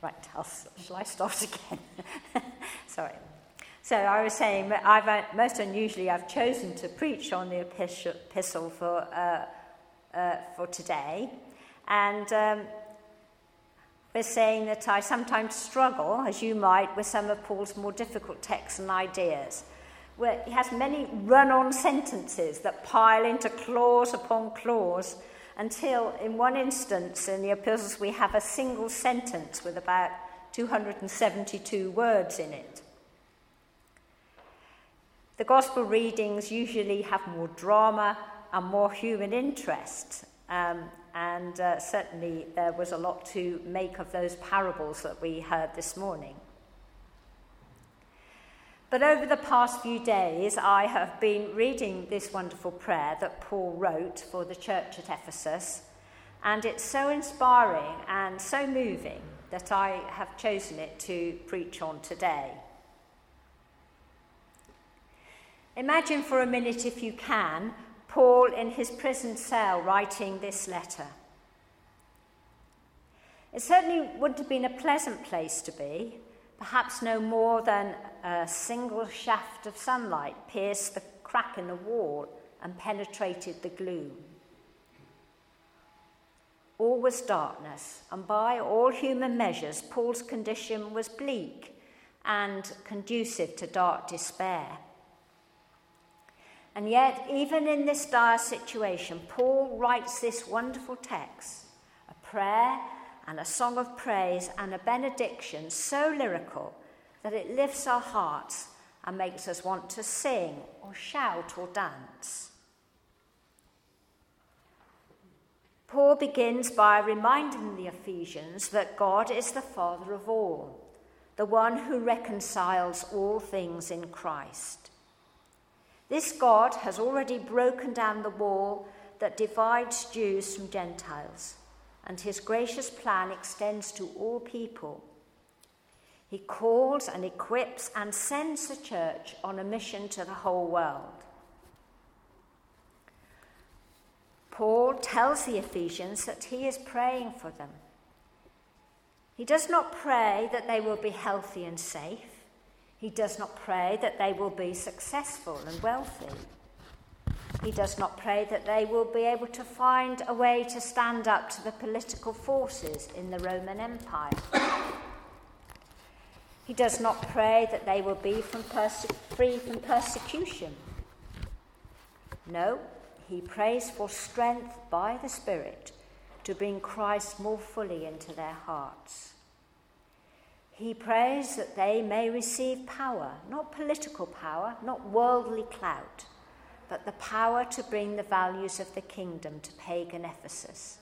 Right, I'll, shall I start again? Sorry. So I was saying, I've, uh, most unusually, I've chosen to preach on the epistle for, uh, uh, for today. And um, we're saying that I sometimes struggle, as you might, with some of Paul's more difficult texts and ideas. Where he has many run on sentences that pile into clause upon clause until, in one instance in the epistles, we have a single sentence with about 272 words in it. The gospel readings usually have more drama and more human interest, um, and uh, certainly there was a lot to make of those parables that we heard this morning. But over the past few days, I have been reading this wonderful prayer that Paul wrote for the church at Ephesus, and it's so inspiring and so moving that I have chosen it to preach on today. Imagine for a minute, if you can, Paul in his prison cell writing this letter. It certainly wouldn't have been a pleasant place to be, perhaps no more than a single shaft of sunlight pierced the crack in the wall and penetrated the gloom. All was darkness, and by all human measures, Paul's condition was bleak and conducive to dark despair. And yet, even in this dire situation, Paul writes this wonderful text a prayer and a song of praise and a benediction so lyrical that it lifts our hearts and makes us want to sing or shout or dance. Paul begins by reminding the Ephesians that God is the Father of all, the one who reconciles all things in Christ. This God has already broken down the wall that divides Jews from Gentiles and his gracious plan extends to all people. He calls and equips and sends the church on a mission to the whole world. Paul tells the Ephesians that he is praying for them. He does not pray that they will be healthy and safe. He does not pray that they will be successful and wealthy. He does not pray that they will be able to find a way to stand up to the political forces in the Roman Empire. He does not pray that they will be from perse- free from persecution. No, he prays for strength by the Spirit to bring Christ more fully into their hearts. He prays that they may receive power, not political power, not worldly clout but the power to bring the values of the kingdom to pagan Ephesus.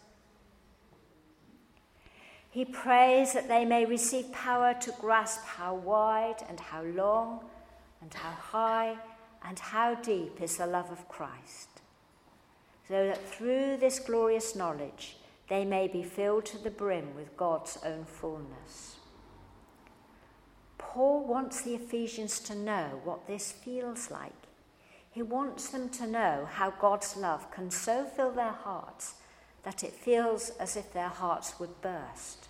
He prays that they may receive power to grasp how wide and how long and how high and how deep is the love of Christ, so that through this glorious knowledge they may be filled to the brim with God's own fullness. Paul wants the Ephesians to know what this feels like he wants them to know how God's love can so fill their hearts that it feels as if their hearts would burst.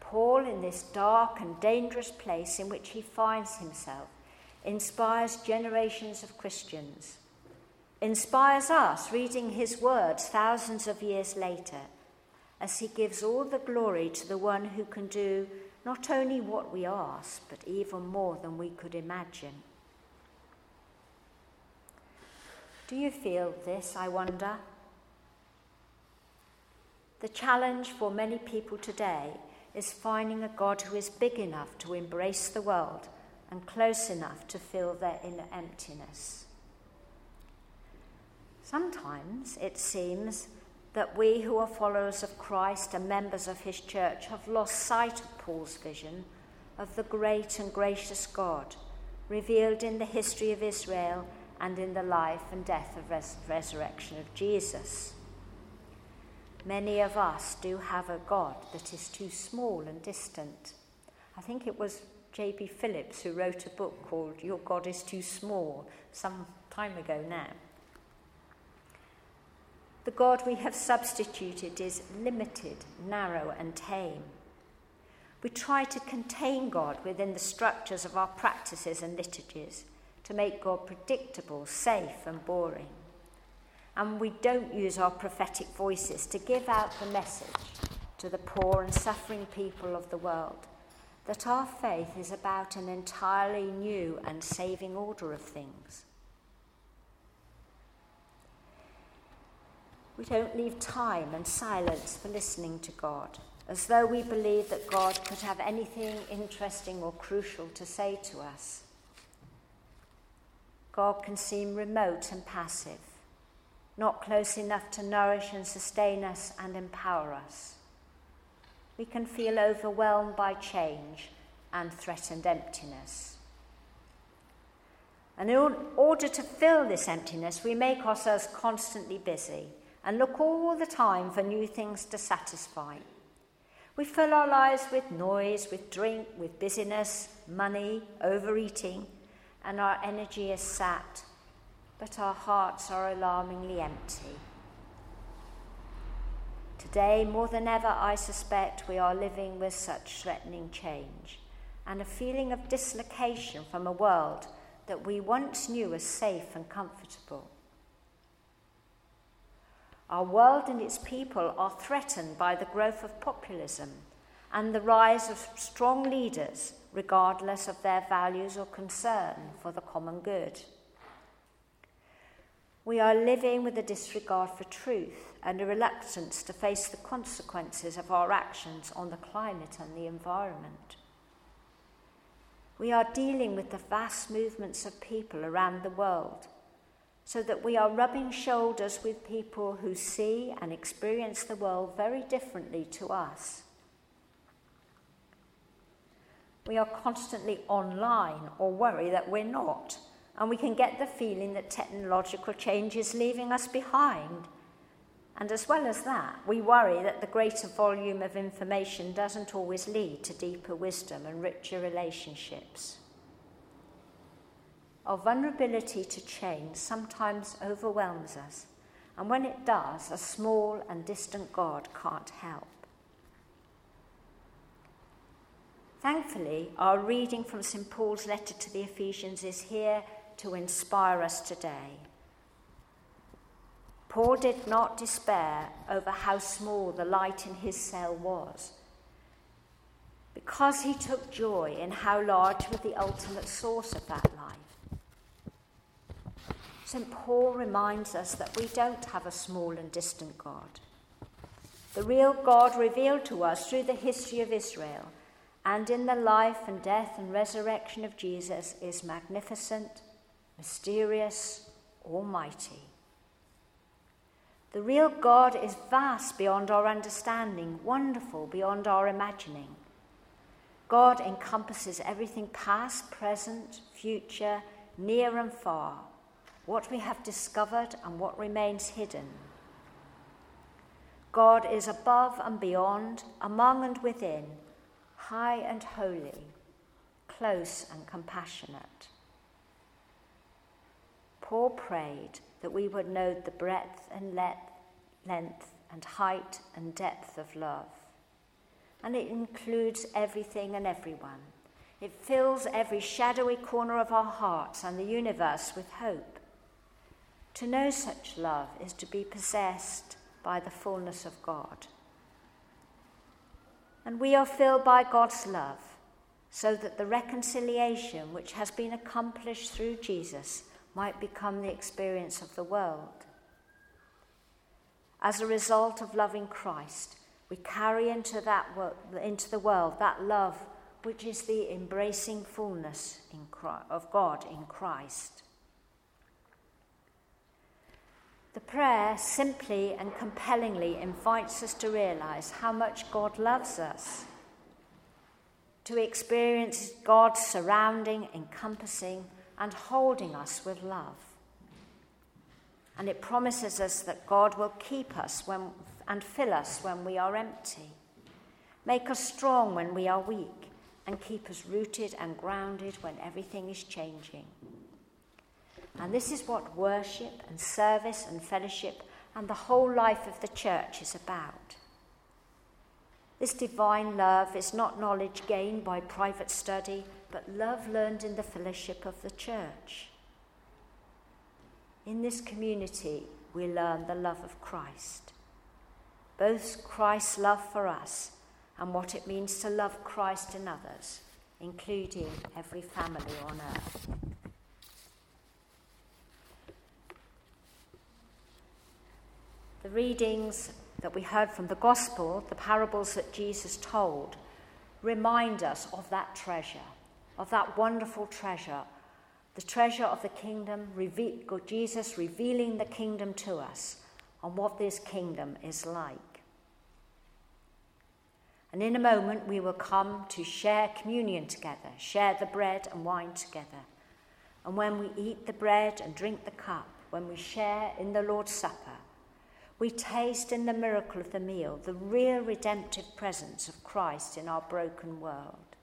Paul, in this dark and dangerous place in which he finds himself, inspires generations of Christians, inspires us reading his words thousands of years later, as he gives all the glory to the one who can do not only what we ask, but even more than we could imagine. Do you feel this, I wonder? The challenge for many people today is finding a God who is big enough to embrace the world and close enough to fill their inner emptiness. Sometimes it seems that we who are followers of Christ and members of his church have lost sight of Paul's vision of the great and gracious God revealed in the history of Israel and in the life and death of res- resurrection of Jesus. Many of us do have a God that is too small and distant. I think it was J.B. Phillips who wrote a book called Your God is Too Small some time ago now. The God we have substituted is limited, narrow, and tame. We try to contain God within the structures of our practices and liturgies to make God predictable, safe, and boring. And we don't use our prophetic voices to give out the message to the poor and suffering people of the world that our faith is about an entirely new and saving order of things. We don't leave time and silence for listening to God, as though we believe that God could have anything interesting or crucial to say to us. God can seem remote and passive, not close enough to nourish and sustain us and empower us. We can feel overwhelmed by change and threatened emptiness. And in order to fill this emptiness, we make ourselves constantly busy and look all the time for new things to satisfy. We fill our lives with noise, with drink, with busyness, money, overeating, and our energy is sapped, but our hearts are alarmingly empty. Today, more than ever, I suspect we are living with such threatening change and a feeling of dislocation from a world that we once knew as safe and comfortable. Our world and its people are threatened by the growth of populism and the rise of strong leaders, regardless of their values or concern for the common good. We are living with a disregard for truth and a reluctance to face the consequences of our actions on the climate and the environment. We are dealing with the vast movements of people around the world so that we are rubbing shoulders with people who see and experience the world very differently to us. We are constantly online or worry that we're not, and we can get the feeling that technological change is leaving us behind. And as well as that, we worry that the greater volume of information doesn't always lead to deeper wisdom and richer relationships. Our vulnerability to change sometimes overwhelms us, and when it does, a small and distant God can't help. Thankfully, our reading from St. Paul's letter to the Ephesians is here to inspire us today. Paul did not despair over how small the light in his cell was, because he took joy in how large was the ultimate source of that life. St. Paul reminds us that we don't have a small and distant God. The real God revealed to us through the history of Israel and in the life and death and resurrection of Jesus is magnificent, mysterious, almighty. The real God is vast beyond our understanding, wonderful beyond our imagining. God encompasses everything past, present, future, near and far what we have discovered and what remains hidden. God is above and beyond, among and within, high and holy, close and compassionate. Paul prayed that we would know the breadth and length and height and depth of love. And it includes everything and everyone. It fills every shadowy corner of our hearts and the universe with hope. To know such love is to be possessed by the fullness of God. And we are filled by God's love so that the reconciliation which has been accomplished through Jesus might become the experience of the world. As a result of loving Christ, we carry into, that into the world that love which is the embracing fullness Christ, of God in Christ. The prayer simply and compellingly invites us to realize how much God loves us, to experience God surrounding, encompassing, and holding us with love. And it promises us that God will keep us when, and fill us when we are empty, make us strong when we are weak, and keep us rooted and grounded when everything is changing. And this is what worship and service and fellowship and the whole life of the church is about. This divine love is not knowledge gained by private study, but love learned in the fellowship of the church. In this community, we learn the love of Christ, both Christ's love for us and what it means to love Christ in others, including every family on earth. The readings that we heard from the Gospel, the parables that Jesus told, remind us of that treasure, of that wonderful treasure, the treasure of the kingdom, Jesus revealing the kingdom to us and what this kingdom is like. And in a moment, we will come to share communion together, share the bread and wine together. And when we eat the bread and drink the cup, when we share in the Lord's Supper, we taste in the miracle of the meal the real redemptive presence of Christ in our broken world.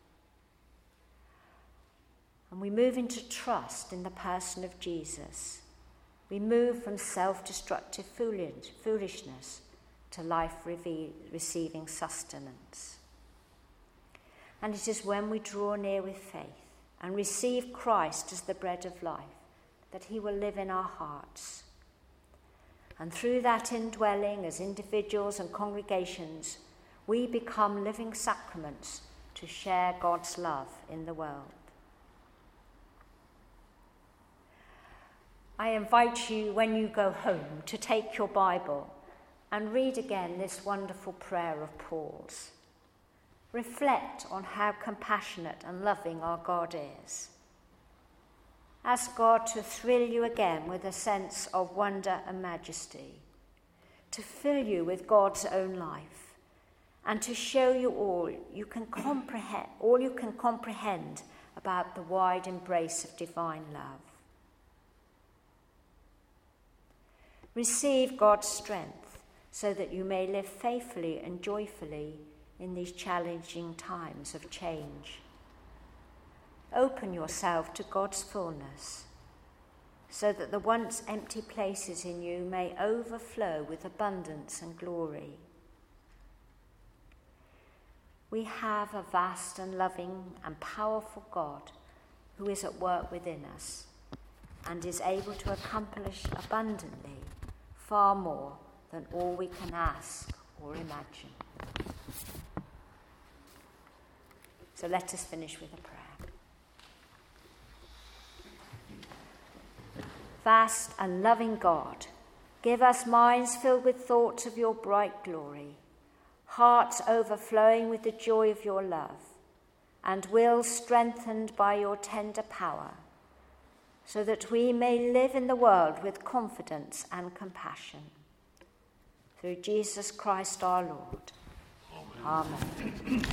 And we move into trust in the person of Jesus. We move from self destructive foolishness to life receiving sustenance. And it is when we draw near with faith and receive Christ as the bread of life that he will live in our hearts. And through that indwelling as individuals and congregations, we become living sacraments to share God's love in the world. I invite you, when you go home, to take your Bible and read again this wonderful prayer of Paul's. Reflect on how compassionate and loving our God is. Ask God to thrill you again with a sense of wonder and majesty, to fill you with God's own life, and to show you all you can comprehend all you can comprehend about the wide embrace of divine love. Receive God's strength so that you may live faithfully and joyfully in these challenging times of change. Open yourself to God's fullness so that the once empty places in you may overflow with abundance and glory. We have a vast and loving and powerful God who is at work within us and is able to accomplish abundantly far more than all we can ask or imagine. So let us finish with a prayer. Vast and loving God, give us minds filled with thoughts of your bright glory, hearts overflowing with the joy of your love, and wills strengthened by your tender power so that we may live in the world with confidence and compassion. Through Jesus Christ our Lord. Amen. Amen.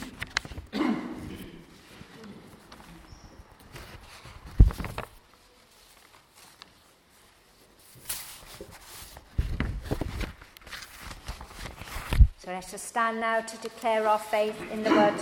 Let us stand now to declare our faith in the word